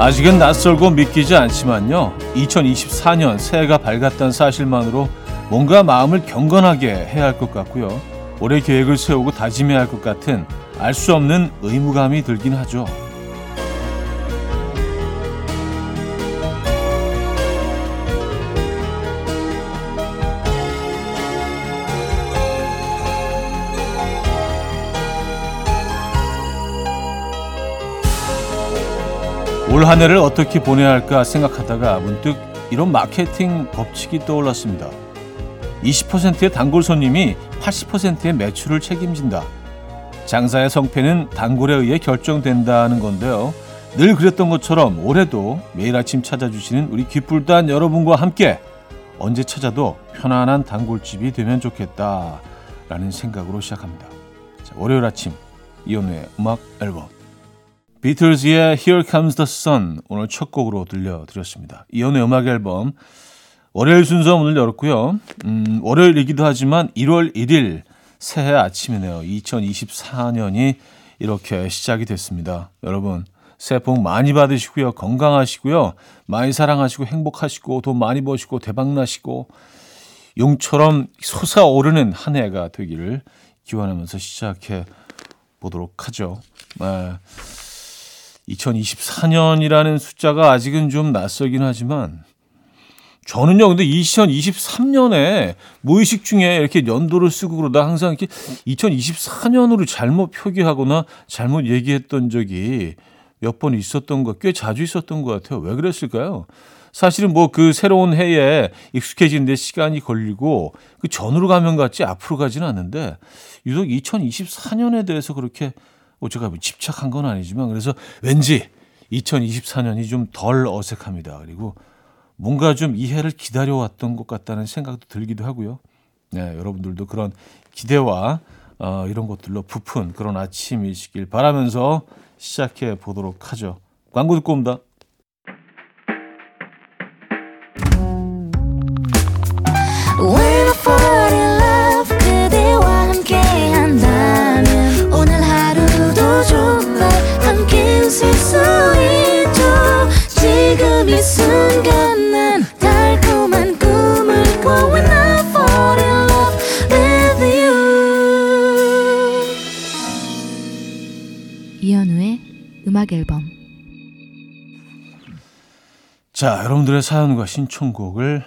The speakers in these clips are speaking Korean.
아직은 낯설고 믿기지 않지만요. 2024년 새해가 밝았다는 사실만으로 뭔가 마음을 경건하게 해야 할 것 같고요. 올해 계획을 세우고 다짐해야 할 것 같은 알 수 없는 의무감이 들긴 하죠. 올 한 해를 어떻게 보내야 할까 생각하다가 문득 이런 마케팅 법칙이 떠올랐습니다. 20%의 단골 손님이 80%의 매출을 책임진다. 장사의 성패는 단골에 의해 결정된다는 건데요. 늘 그랬던 것처럼 올해도 매일 아침 찾아주시는 우리 귓불단 여러분과 함께 언제 찾아도 편안한 단골집이 되면 좋겠다라는 생각으로 시작합니다. 자, 월요일 아침 이연우의 음악 앨범 비틀즈의 Here Comes the Sun 오늘 첫 곡으로 들려드렸습니다. 이연의 음악 앨범 월요일 순서 문을 열었고요. 음, 월요일이기도 하지만 1월 1일 새해 아침이네요. 2024년이 이렇게 시작이 됐습니다. 여러분 새해 복 많이 받으시고요. 건강하시고요. 많이 사랑하시고 행복하시고 돈 많이 버시고 대박나시고 용처럼 솟아오르는 한 해가 되기를 기원하면서 시작해 보도록 하죠. 네. 2024년이라는 숫자가 아직은 좀 낯설긴 하지만 저는요, 근데 2023년에 무의식 중에 이렇게 연도를 쓰고 그러다 항상 이렇게 2024년으로 잘못 표기하거나 잘못 얘기했던 적이 몇 번 있었던 거, 꽤 자주 있었던 것 같아요. 왜 그랬을까요? 사실은 뭐 그 새로운 해에 익숙해지는데 시간이 걸리고 그 전으로 가면 같지 앞으로 가지는 않는데 유독 2024년에 대해서 그렇게 뭐 제가 뭐 집착한 건 아니지만 그래서 왠지 2024년이 좀 덜 어색합니다. 그리고 뭔가 좀 이해를 기다려왔던 것 같다는 생각도 들기도 하고요. 네, 여러분들도 그런 기대와 어, 이런 것들로 부푼 그런 아침이시길 바라면서 시작해 보도록 하죠. 광고 듣고 옵니다. 음악 앨범 자, 여러분들의 사연과 신청곡을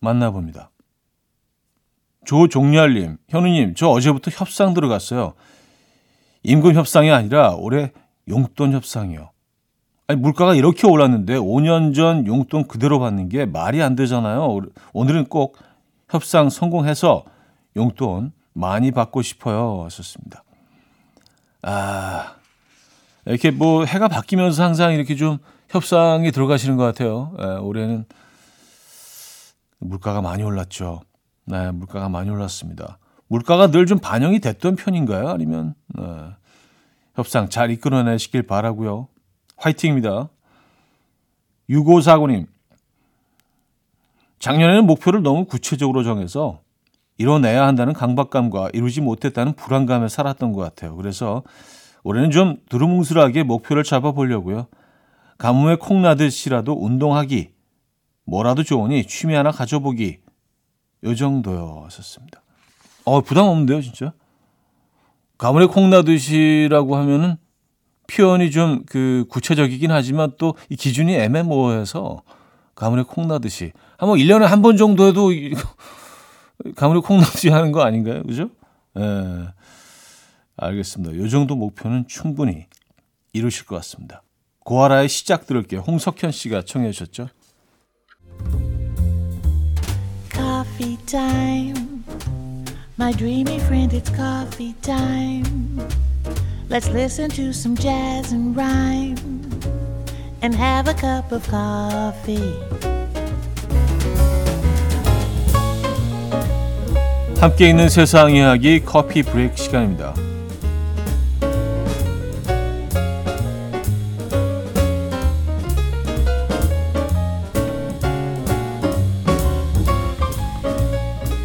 만나봅니다. 조종렬님, 현우님, 저 어제부터 협상 들어갔어요. 임금 협상이 아니라 올해 용돈 협상이요. 아니, 물가가 이렇게 올랐는데 5년 전 용돈 그대로 받는 게 말이 안 되잖아요. 오늘은 꼭 협상 성공해서 용돈 많이 받고 싶어요. 하셨습니다. 아, 이렇게 뭐 해가 바뀌면서 항상 이렇게 좀 협상에 들어가시는 것 같아요. 예, 올해는 물가가 많이 올랐죠. 네, 물가가 많이 올랐습니다. 물가가 늘 좀 반영이 됐던 편인가요? 아니면 네, 협상 잘 이끌어내시길 바라고요. 화이팅입니다. 6549님. 작년에는 목표를 너무 구체적으로 정해서 이뤄내야 한다는 강박감과 이루지 못했다는 불안감에 살았던 것 같아요. 그래서 올해는 좀 두루뭉술하게 목표를 잡아보려고요. 가뭄에 콩나듯이라도 운동하기, 뭐라도 좋으니 취미 하나 가져보기, 요 정도요. 썼습니다. 어, 부담 없는데요, 진짜? 가문에 콩나듯이라고 하면은 표현이 좀 그 구체적이긴 하지만 또 이 기준이 애매모호해서 가문에 콩나듯이. 한번 1년에 한 번 정도 해도 가문에 콩나듯이 하는 거 아닌가요? 그죠? 예. 알겠습니다. 요 정도 목표는 충분히 이루실 것 같습니다. 고아라의 시작 들을게요. 홍석현 씨가 청해 주셨죠? Coffee time. My dreamy friend, it's coffee time. Let's listen to some jazz and rhyme and have a cup of coffee. 함께 있는 세상 이야기 커피 브레이크 시간입니다.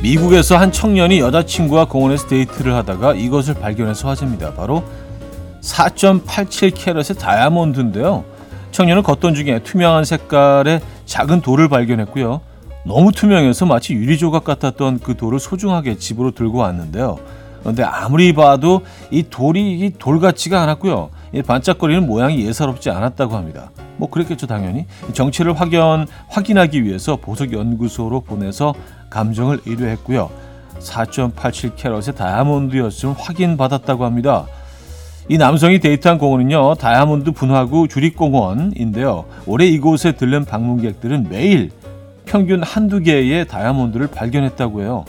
미국에서 한 청년이 여자친구와 공원에서 데이트를 하다가 이것을 발견해서 화제입니다. 바로 4.87캐럿의 다이아몬드인데요. 청년은 걷던 중에 투명한 색깔의 작은 돌을 발견했고요. 너무 투명해서 마치 유리 조각 같았던 그 돌을 소중하게 집으로 들고 왔는데요. 그런데 아무리 봐도 이 돌이 이 돌 같지가 않았고요. 이 반짝거리는 모양이 예사롭지 않았다고 합니다. 뭐 그랬겠죠 당연히 정체를 확연 확인하기 위해서 보석 연구소로 보내서 감정을 의뢰했고요. 4.87 캐럿의 다이아몬드였음을 확인받았다고 합니다. 이 남성이 데이트한 공원은요 다이아몬드 분화구 주립공원인데요. 올해 이곳에 들른 방문객들은 매일 평균 한두 개의 다이아몬드를 발견했다고 해요.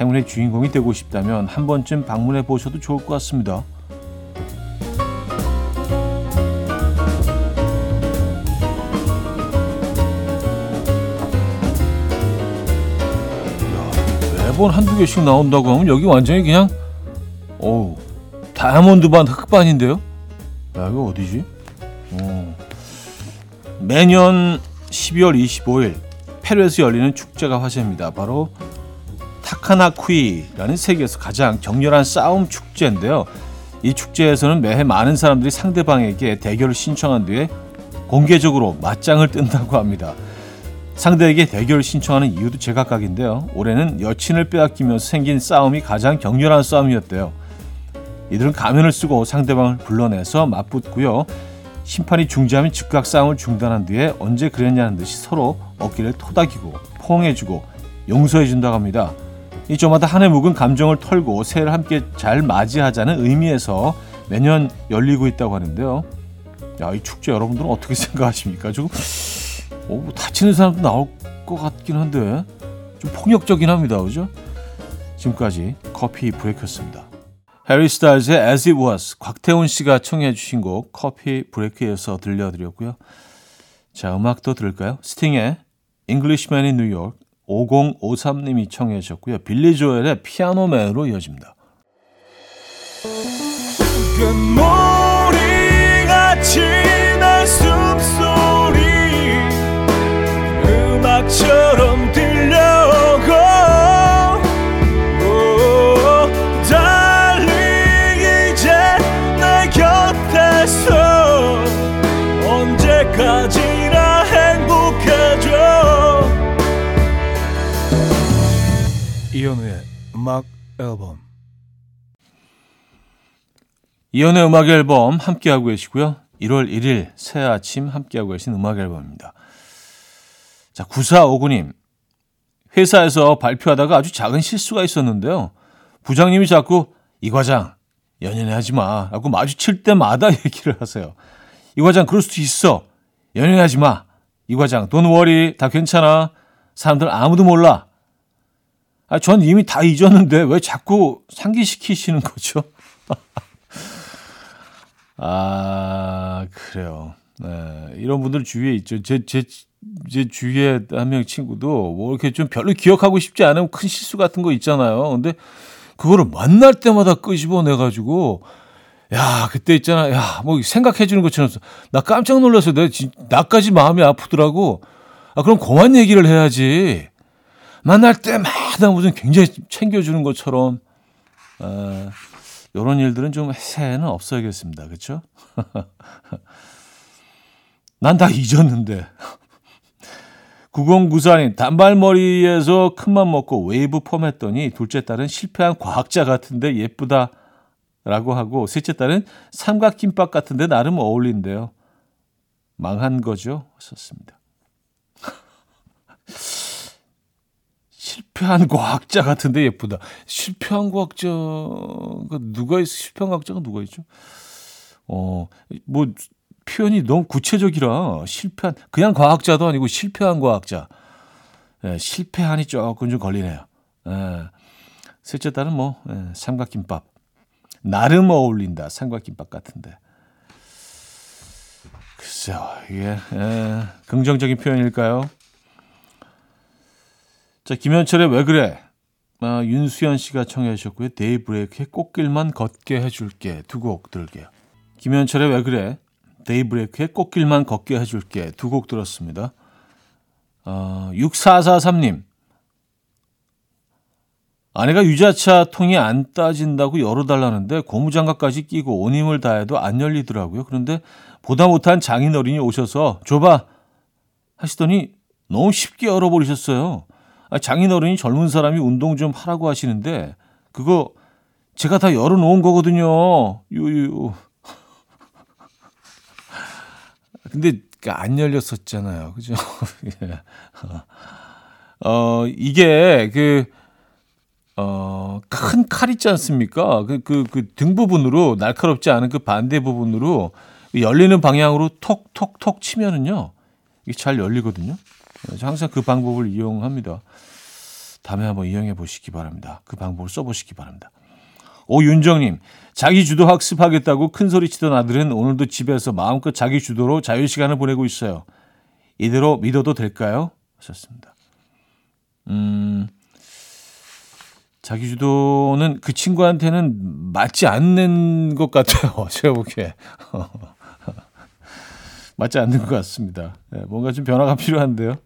행운의 주인공이 되고 싶다면 한 번쯤 방문해 보셔도 좋을 것 같습니다. 매번 한두 개씩 나온다고 하면 여기 완전히 그냥 어우 다이아몬드 반 흑반인데요. 야 이거 어디지? 어. 매년 12월 25일 페루에서 열리는 축제가 화제입니다. 바로 타카나쿠이라는 세계에서 가장 격렬한 싸움 축제인데요. 이 축제에서는 매해 많은 사람들이 상대방에게 대결을 신청한 뒤에 공개적으로 맞짱을 뜬다고 합니다. 상대에게 대결을 신청하는 이유도 제각각인데요. 올해는 여친을 빼앗기면서 생긴 싸움이 가장 격렬한 싸움이었대요. 이들은 가면을 쓰고 상대방을 불러내서 맞붙고요. 심판이 중지하면 즉각 싸움을 중단한 뒤에 언제 그랬냐는 듯이 서로 어깨를 토닥이고 포옹해주고 용서해준다고 합니다. 이 저마다 한해 묵은 감정을 털고 새해를 함께 잘 맞이하자는 의미에서 매년 열리고 있다고 하는데요. 야, 이 축제 여러분들은 어떻게 생각하십니까? 조금 어, 뭐 다치는 사람도 나올 것 같긴 한데 좀 폭력적인 합니다. 그죠? 지금까지 커피 브레이크였습니다. 해리 스타일즈의 As It Was 곽태훈 씨가 청해 주신 곡 커피 브레이크에서 들려드렸고요. 자, 음악도 들을까요? 스팅의 Englishman in New York 5053님이 청해 주셨고요. 빌리 조엘의 피아노맨으로 이어집니다. 금모리같이 날 숨소리 음악처럼 들 앨범 이연의 음악 앨범 함께하고 계시고요. 1월 1일 새 아침 함께하고 계신 음악 앨범입니다. 자, 9459님. 회사에서 발표하다가 아주 작은 실수가 있었는데요. 부장님이 자꾸 이 과장 연연해 하지 마 라고 마주칠 때마다 얘기를 하세요. 이 과장 그럴 수도 있어. 연연해 하지 마. 이 과장 돈 워리 다 괜찮아. 사람들 아무도 몰라. 아, 전 이미 다 잊었는데 왜 자꾸 상기시키시는 거죠? 아, 그래요. 네, 이런 분들 주위에 있죠. 제, 제, 제 주위에 한 명 친구도 뭐 이렇게 좀 별로 기억하고 싶지 않은 큰 실수 같은 거 있잖아요. 근데 그거를 만날 때마다 끄집어내가지고, 야, 그때 있잖아. 야, 뭐 생각해 주는 것처럼 나 깜짝 놀라서 내가 진, 나까지 마음이 아프더라고. 아, 그럼 그만 얘기를 해야지. 만날 때마다 무슨 굉장히 챙겨주는 것처럼. 아, 이런 일들은 좀 새해는 없어야겠습니다. 그렇죠? 난 다 잊었는데. 9094님, 단발머리에서 큰맘 먹고 웨이브 펌 했더니 둘째 딸은 실패한 과학자 같은데 예쁘다. 라고 하고 셋째 딸은 삼각김밥 같은데 나름 어울린대요. 망한 거죠? 썼습니다. 실패한 과학자 같은데 예쁘다. 실패한 과학자가 누가 있어? 실패한 과학자가 누가 있죠? 어, 뭐 표현이 너무 구체적이라 실패한 그냥 과학자도 아니고 실패한 과학자. 예, 실패한이 조금 좀 걸리네요. 예. 셋째 딸은 뭐 예, 삼각김밥. 나름 어울린다. 삼각김밥 같은데. 글쎄요. 이게 예, 긍정적인 표현일까요? 자, 김현철의 왜 그래? 아, 윤수연 씨가 청해 주셨고요. 데이브레이크의 꽃길만 걷게 해줄게 두 곡 들게요. 김현철의 왜 그래? 데이브레이크의 꽃길만 걷게 해줄게 두 곡 들었습니다. 어, 6443님 아내가 유자차 통이 안 따진다고 열어달라는데 고무장갑까지 끼고 온 힘을 다해도 안 열리더라고요. 그런데 보다 못한 장인어른이 오셔서 줘봐 하시더니 너무 쉽게 열어버리셨어요. 아, 장인어른이 젊은 사람이 운동 좀 하라고 하시는데 그거 제가 다 열어놓은 거거든요. 유유. 근데 안 열렸었잖아요. 그죠? 예. 어, 이게 그, 어, 큰 칼 있지 않습니까? 그, 그, 그 등 부분으로, 날카롭지 않은 그 반대 부분으로 열리는 방향으로 톡 톡 톡 치면은요, 이게 잘 열리거든요. 항상 그 방법을 이용합니다. 다음에 한번 이용해 보시기 바랍니다. 그 방법을 써보시기 바랍니다. 오윤정님, 자기 주도 학습하겠다고 큰 소리 치던 아들은 오늘도 집에서 마음껏 자기 주도로 자유 시간을 보내고 있어요. 이대로 믿어도 될까요? 하셨습니다. 음, 자기 주도는 그 친구한테는 맞지 않는 것 같아요. 제가 보기에. 맞지 않는 것 같습니다. 네, 뭔가 좀 변화가 필요한데요.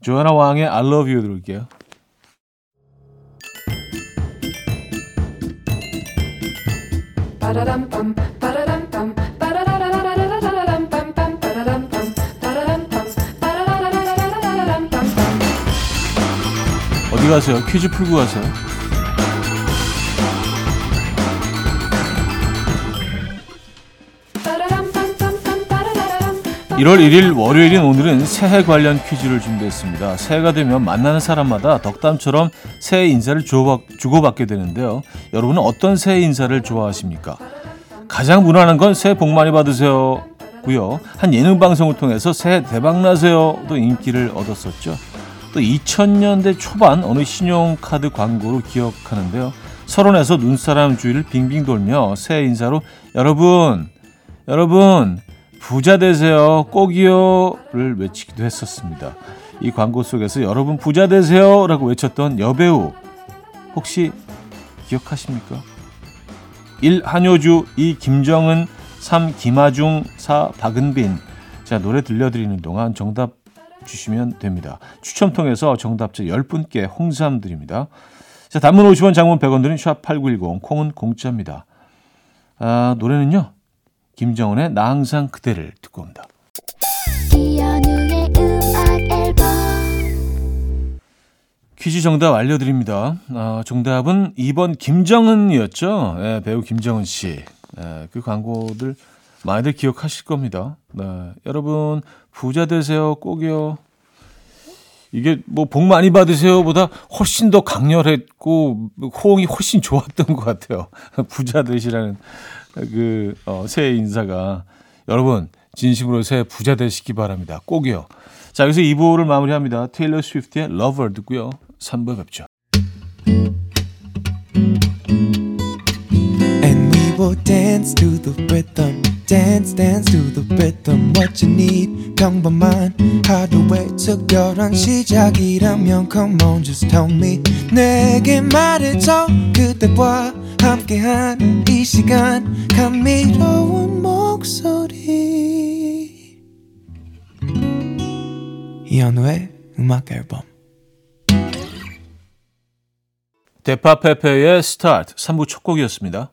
네. 조연아 왕의 I love you 들을게요. 어디 가세요? 퀴즈 풀고 가세요. 1월 1일 월요일인 오늘은 새해 관련 퀴즈를 준비했습니다. 새해가 되면 만나는 사람마다 덕담처럼 새해 인사를 주고받게 되는데요. 여러분은 어떤 새해 인사를 좋아하십니까? 가장 무난한 건 새해 복 많이 받으세요. 고요. 한 예능 방송을 통해서 새해 대박 나세요도 인기를 얻었었죠. 또 2000년대 초반 어느 신용카드 광고로 기억하는데요. 서론에서 눈사람 주위를 빙빙 돌며 새해 인사로 여러분, 여러분 부자 되세요. 꼭이요를 외치기도 했었습니다. 이 광고 속에서 여러분 부자 되세요라고 외쳤던 여배우 혹시 기억하십니까? 1. 한효주 2. 김정은 3. 김하중 4. 박은빈 자 노래 들려드리는 동안 정답 주시면 됩니다. 추첨 통해서 정답자 10분께 홍삼 드립니다. 자 단문 50원 장문 100원 드는 샵8910 콩은 공짜입니다. 아, 노래는요. 김정은의 나 항상 그대를 듣고 옵니다. 퀴즈 정답 알려드립니다. 아, 정답은 2번 김정은이었죠. 네, 배우 김정은 씨. 네, 그 광고들 많이들 기억하실 겁니다. 네, 여러분 부자 되세요 꼭이요. 이게 뭐 복 많이 받으세요보다 훨씬 더 강렬했고 호응이 훨씬 좋았던 것 같아요. 부자 되시라는 그 어, 새해 인사가 여러분 진심으로 새해 부자 되시기 바랍니다. 꼭이요. 자 여기서 2부를 마무리합니다. 테일러 스위프트의 Lover 듣고요. 3부 뵙죠. And we will dance to the rhythm. Dance dance to the rhythm what you need. 평범한 하루의 특별한 시작이라면 come on just tell me. 내게 말해줘 그대와 함께한 이 시간. 감미로운 목소리. 이현우의 음악 앨범. 데파페페의 Start 3부 첫 곡이었습니다.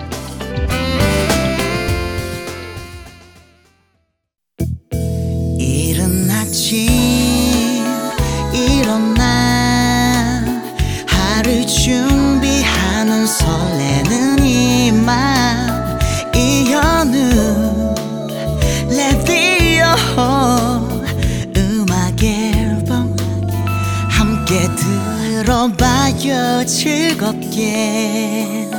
들어봐요 즐겁게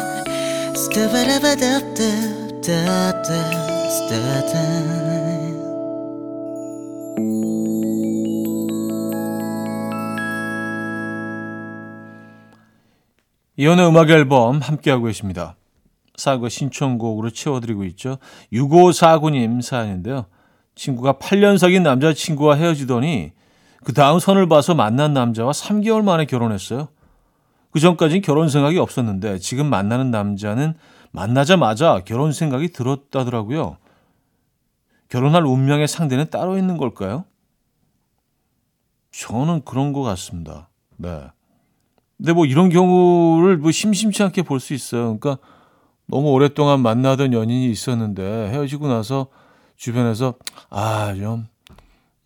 이혼의 음악 앨범 함께하고 계십니다. 사과 신청곡으로 채워드리고 있죠. 6549님 사연인데요. 친구가 8년 사귄 남자친구와 헤어지더니 그 다음 선을 봐서 만난 남자와 3개월 만에 결혼했어요. 그 전까지는 결혼 생각이 없었는데 지금 만나는 남자는 만나자마자 결혼 생각이 들었다더라고요. 결혼할 운명의 상대는 따로 있는 걸까요? 저는 그런 것 같습니다. 네. 근데 뭐 이런 경우를 뭐 심심치 않게 볼 수 있어요. 그러니까 너무 오랫동안 만나던 연인이 있었는데 헤어지고 나서 주변에서 아, 좀,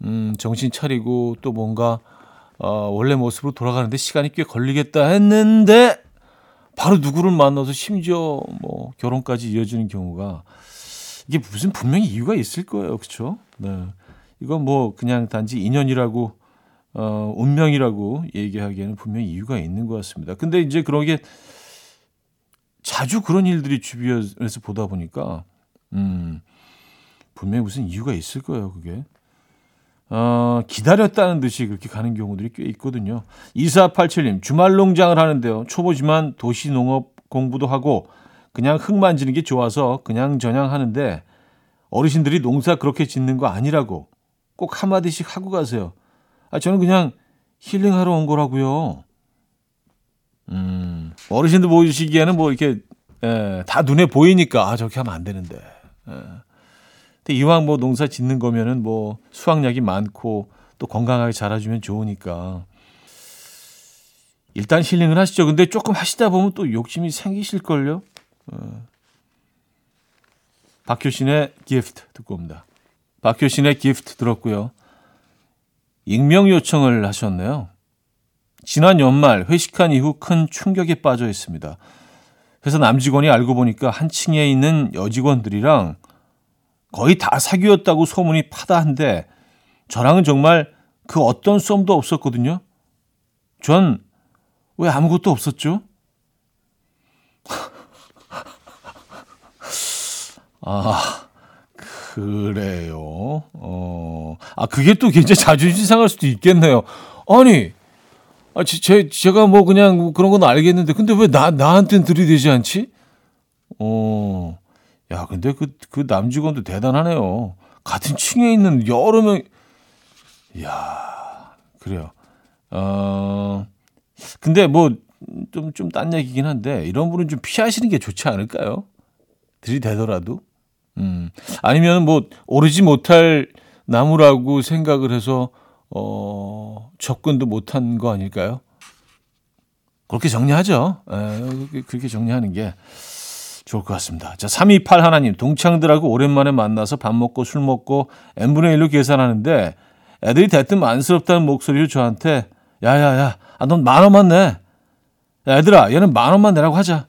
음, 정신 차리고 또 뭔가, 어, 원래 모습으로 돌아가는데 시간이 꽤 걸리겠다 했는데 바로 누구를 만나서 심지어 뭐 결혼까지 이어지는 경우가 이게 무슨 분명히 이유가 있을 거예요. 그렇죠? 네. 이건 뭐 그냥 단지 인연이라고 어, 운명이라고 얘기하기에는 분명히 이유가 있는 것 같습니다. 근데 이제 그런 게 자주 그런 일들이 주변에서 보다 보니까, 음, 분명히 무슨 이유가 있을 거예요, 그게. 어, 기다렸다는 듯이 그렇게 가는 경우들이 꽤 있거든요. 2487님, 주말 농장을 하는데요. 초보지만 도시 농업 공부도 하고 그냥 흙 만지는 게 좋아서 그냥 저냥 하는데 어르신들이 농사 그렇게 짓는 거 아니라고 꼭 한마디씩 하고 가세요. 아, 저는 그냥 힐링하러 온 거라고요. 음, 어르신들 보시기에는 뭐 이렇게 에, 다 눈에 보이니까 아, 저렇게 하면 안 되는데. 에. 근데 이왕 뭐 농사 짓는 거면은 뭐 수확량이 많고 또 건강하게 자라주면 좋으니까 일단 힐링을 하시죠. 근데 조금 하시다 보면 또 욕심이 생기실걸요. 어. 박효신의 Gift 듣고 옵니다. 박효신의 Gift 들었고요. 익명 요청을 하셨네요. 지난 연말 회식한 이후 큰 충격에 빠져 있습니다. 회사 남직원이 알고 보니까 한 층에 있는 여직원들이랑 거의 다 사귀었다고 소문이 파다한데 저랑은 정말 그 어떤 썸도 없었거든요. 전 왜 아무것도 없었죠? 아, 그래요. 어, 아, 그게 또 굉장히 자존심 상할 수도 있겠네요. 아니, 아, 제, 제가 뭐 그냥 그런 건 알겠는데, 근데 왜 나, 나한테는 들이대지 않지? 어, 야, 근데 그, 그 남직원도 대단하네요. 같은 층에 있는 여러 명, 야 그래요. 어, 근데 뭐, 좀, 좀 딴 얘기긴 한데, 이런 분은 좀 피하시는 게 좋지 않을까요? 들이대더라도. 음, 아니면 뭐, 오르지 못할 나무라고 생각을 해서, 어, 접근도 못한 거 아닐까요? 그렇게 정리하죠. 에, 그렇게 정리하는 게 좋을 것 같습니다. 자, 328 하나님, 동창들하고 오랜만에 만나서 밥 먹고 술 먹고 n분의 1로 계산하는데 애들이 대뜸 안쓰럽다는 목소리로 저한테 야야야, 아, 넌 만 원만 내. 야, 얘들아, 얘는 만 원만 내라고 하자.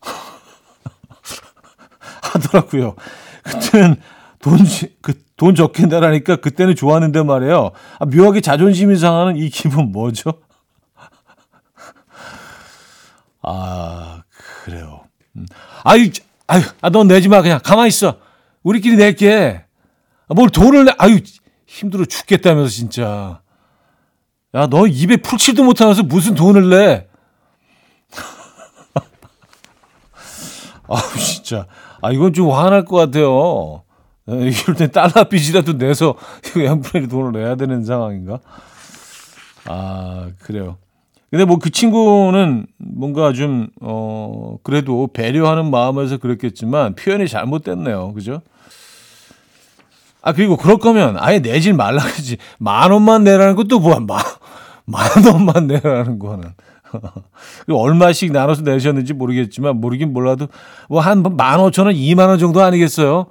하더라고요. 그때는 돈, 그, 돈 적게 내라니까 그때는 좋았는데 말이에요. 아, 묘하게 자존심이 상하는 이 기분 뭐죠? 아, 그래요. 음. 아유, 아유, 아, 넌 내지 마. 그냥 가만히 있어. 우리끼리 낼게. 아, 뭘 돈을 내. 아유, 힘들어 죽겠다면서, 진짜. 야, 너 입에 풀칠도 못하면서 무슨 돈을 내? 아우, 진짜. 아, 이건 좀 화날 것 같아요. 이럴 때 달러 빚이라도 내서 이거 양분의 돈을 내야 되는 상황인가? 아, 그래요. 근데 뭐 그 친구는 뭔가 좀, 어, 그래도 배려하는 마음에서 그랬겠지만 표현이 잘못됐네요. 그죠? 아, 그리고 그럴 거면 아예 내질 말라 그러지. 만 원만 내라는 것도 뭐야. 만, 만 원만 내라는 거는. 얼마씩 나눠서 내셨는지 모르겠지만, 모르긴 몰라도 뭐 한 만 오천 원, 이만 원 정도 아니겠어요?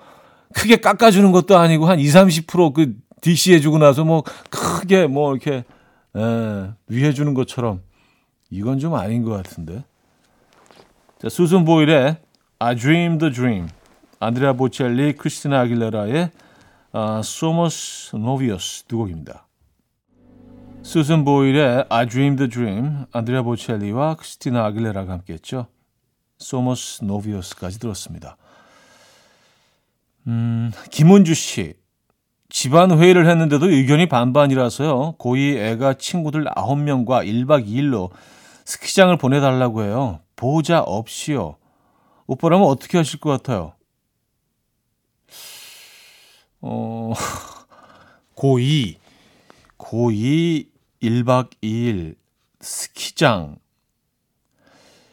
크게 깎아주는 것도 아니고 한 20, 30%그 DC 해주고 나서 뭐 크게 뭐 이렇게 에, 위해주는 것처럼 이건 좀 아닌 것 같은데. 자, 수순 보일의 I Dream the Dream, 안드레아 보첼리, 크리스티나 아길레라의 아, Somos Novios 두 곡입니다. 수슨 보일의 I Dream the Dream, 안드레아 보첼리와 크리스티나 아길레라가 함께했죠. 소머스 노비오스까지 들었습니다. 음, 김은주 씨. 집안 회의를 했는데도 의견이 반반이라서요. 고2 애가 친구들 9명과 1박 2일로 스키장을 보내달라고 해요. 보호자 없이요. 오빠라면 어떻게 하실 것 같아요? 어, 고2, 고2 1박 2일 스키장.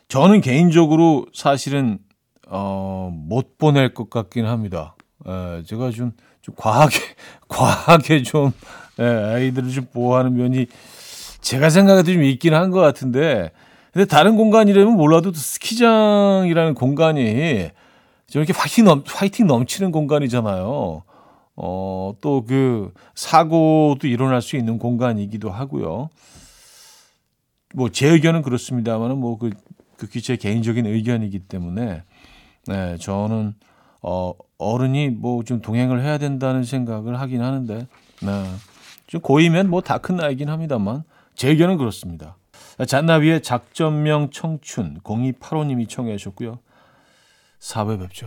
저는 개인적으로 사실은, 어, 못 보낼 것 같긴 합니다. 에, 제가 좀, 좀 과하게, 과하게 좀, 에, 아이들을 좀 보호하는 면이 제가 생각해도 좀 있긴 한 것 같은데, 근데 다른 공간이라면 몰라도 스키장이라는 공간이 저렇게 화이팅, 넘, 화이팅 넘치는 공간이잖아요. 어, 또 그 사고도 일어날 수 있는 공간이기도 하고요. 뭐 제 의견은 그렇습니다만은 뭐그 극히 제 개인적인 의견이기 때문에 네, 저는 어 어른이 뭐 좀 동행을 해야 된다는 생각을 하긴 하는데 네. 좀 고이면 뭐 다 큰 나이긴 합니다만 제 의견은 그렇습니다. 잔나비의 작전명 청춘 0285님이 청해 주셨고요. 4회 뵙죠.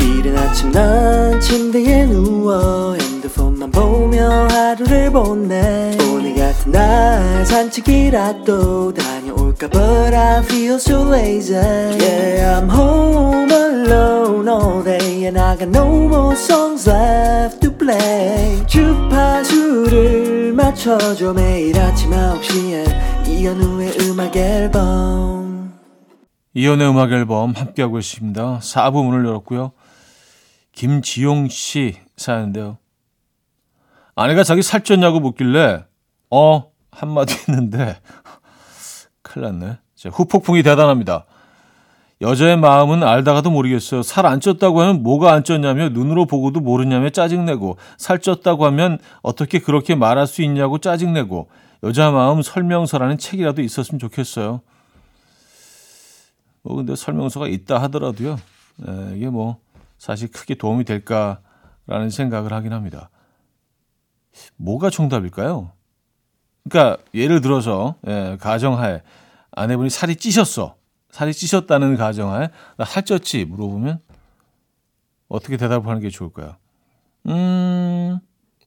이른 아침 난 침대에 누워 핸드폰만 보며 하루를 보내 오늘 같은 날 산책이라도 다녀올까 But I feel so lazy Yeah I'm home alone all day And I got no more songs left play 주파수를 맞춰줘 매일 아침 9시에 이현우의 음악 앨범 이연의 음악 앨범 함께하고 있습니다. 4부 문을 열었고요. 김지용 씨 사연인데요. 아내가 자기 살쪘냐고 묻길래 어 한마디 했는데 큰일 났네. 후폭풍이 대단합니다. 여자의 마음은 알다가도 모르겠어요. 살 안 쪘다고 하면 뭐가 안 쪘냐며 눈으로 보고도 모르냐며 짜증내고 살 쪘다고 하면 어떻게 그렇게 말할 수 있냐고 짜증내고 여자 마음 설명서라는 책이라도 있었으면 좋겠어요. 뭐 근데 설명서가 있다 하더라도요. 에, 이게 뭐 사실 크게 도움이 될까라는 생각을 하긴 합니다. 뭐가 정답일까요? 그러니까 예를 들어서 예, 가정하에 아내분이 살이 찌셨어. 살이 찌셨다는 가정하에 나 살쪘지 물어보면 어떻게 대답을 하는 게 좋을까요? 음,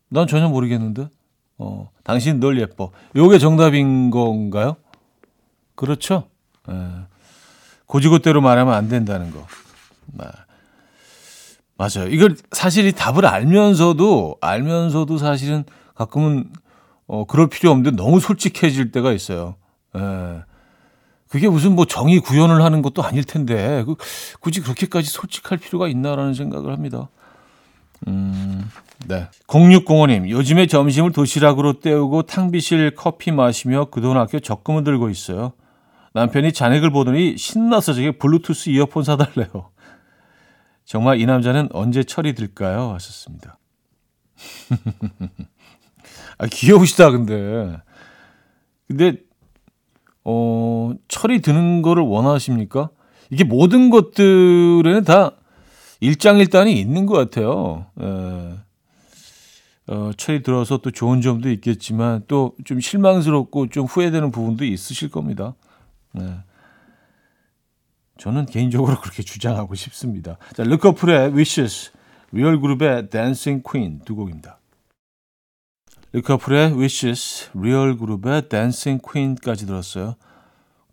난 전혀 모르겠는데. 어, 당신 널 예뻐. 요게 정답인 건가요? 그렇죠. 예. 고지고대로 말하면 안 된다는 거. 네. 맞아요. 이걸 사실 이 답을 알면서도 알면서도 사실은 가끔은 어 그럴 필요 없는데 너무 솔직해질 때가 있어요. 예. 그게 무슨 뭐 정의 구현을 하는 것도 아닐 텐데 그, 굳이 그렇게까지 솔직할 필요가 있나라는 생각을 합니다. 음, 네. 0605님, 요즘에 점심을 도시락으로 때우고 탕비실 커피 마시며 그 돈 아껴 적금을 들고 있어요. 남편이 잔액을 보더니 신나서 제게 블루투스 이어폰 사달래요. 정말 이 남자는 언제 철이 들까요? 하셨습니다. 아, 귀여우시다, 근데. 근데, 어, 철이 드는 거를 원하십니까? 이게 모든 것들에는 다 일장일단이 있는 것 같아요. 에. 어, 철이 들어서 또 좋은 점도 있겠지만 또 좀 실망스럽고 좀 후회되는 부분도 있으실 겁니다. 네. 저는 개인적으로 그렇게 주장하고 싶습니다. 자, 르커플의 Wishes, 리얼그룹의 Dancing Queen 두 곡입니다. 르커플의 Wishes, 리얼 그룹의 Dancing Queen까지 들었어요.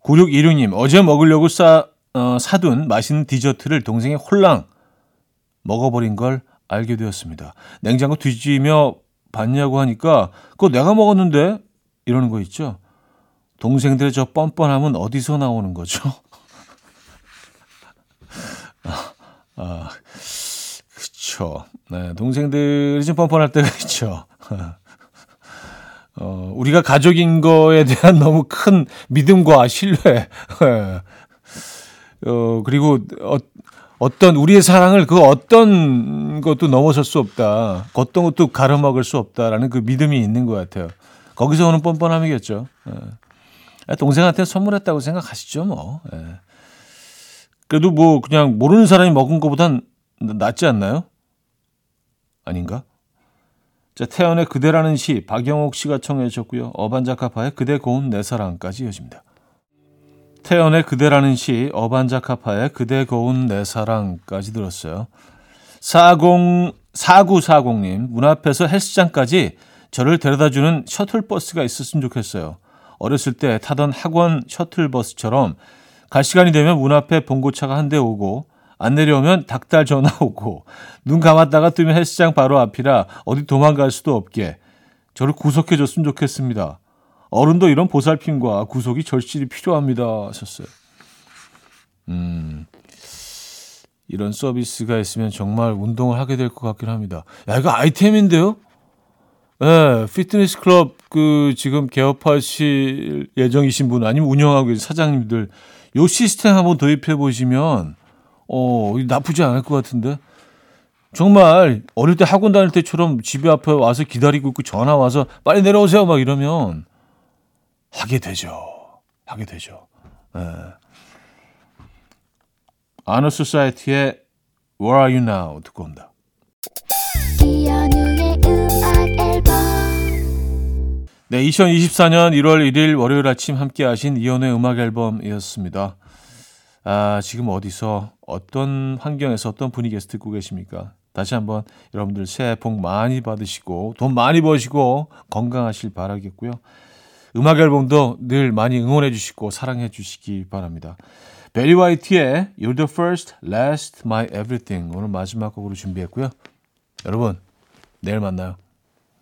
9616님, 어제 먹으려고 싸, 어, 사둔 맛있는 디저트를 동생이 홀랑 먹어버린 걸 알게 되었습니다. 냉장고 뒤지며 봤냐고 하니까 그거 내가 먹었는데 이러는 거 있죠. 동생들의 저 뻔뻔함은 어디서 나오는 거죠? 아, 아, 그쵸. 네, 동생들이 좀 뻔뻔할 때가 있죠. 어, 우리가 가족인 거에 대한 너무 큰 믿음과 신뢰, 어, 그리고 어, 어떤 우리의 사랑을 그 어떤 것도 넘어설 수 없다. 어떤 것도 가려먹을 수 없다라는 그 믿음이 있는 것 같아요. 거기서 오는 뻔뻔함이겠죠. 예. 동생한테 선물했다고 생각하시죠, 뭐. 예. 그래도 뭐 그냥 모르는 사람이 먹은 것보단 낫지 않나요? 아닌가? 자, 태연의 그대라는 시 박영옥 씨가 청해 주셨고요. 어반자카파의 그대 고운 내 사랑까지 이어집니다. 태연의 그대라는 시 어반자카파의 그대 고운 내 사랑까지 들었어요. 40 4940님 문 앞에서 헬스장까지 저를 데려다주는 셔틀버스가 있었으면 좋겠어요. 어렸을 때 타던 학원 셔틀버스처럼 갈 시간이 되면 문 앞에 봉고차가 한 대 오고 안 내려오면 닭달 전화 오고 눈 감았다가 뜨면 헬스장 바로 앞이라 어디 도망갈 수도 없게 저를 구속해 줬으면 좋겠습니다. 어른도 이런 보살핌과 구속이 절실히 필요합니다. 하셨어요. 음, 이런 서비스가 있으면 정말 운동을 하게 될 것 같긴 합니다. 야, 이거 아이템인데요? 예, 네, 피트니스 클럽 그 지금 개업하실 예정이신 분 아니면 운영하고 계신 사장님들 요 시스템 한번 도입해 보시면 어, 나쁘지 않을 것 같은데. 정말 어릴 때 학원 다닐 때처럼 집에 앞에 와서 기다리고 있고 전화 와서 빨리 내려오세요 막 이러면 하게 되죠. 하게 되죠. 예. 아너 소사이티의 Where Are You Now 듣고 온다. 네, 2024년 1월 1일 월요일 아침 함께 하신 이현우의 음악 앨범이었습니다. 아, 지금 어디서 어떤 환경에서 어떤 분위기에서 듣고 계십니까? 다시 한번 여러분들 새해 복 많이 받으시고 돈 많이 버시고 건강하실 바라겠고요. 음악 앨범도 늘 많이 응원해 주시고 사랑해 주시기 바랍니다. 베리 화이트의 You're the first, last, my everything 오늘 마지막 곡으로 준비했고요. 여러분 내일 만나요.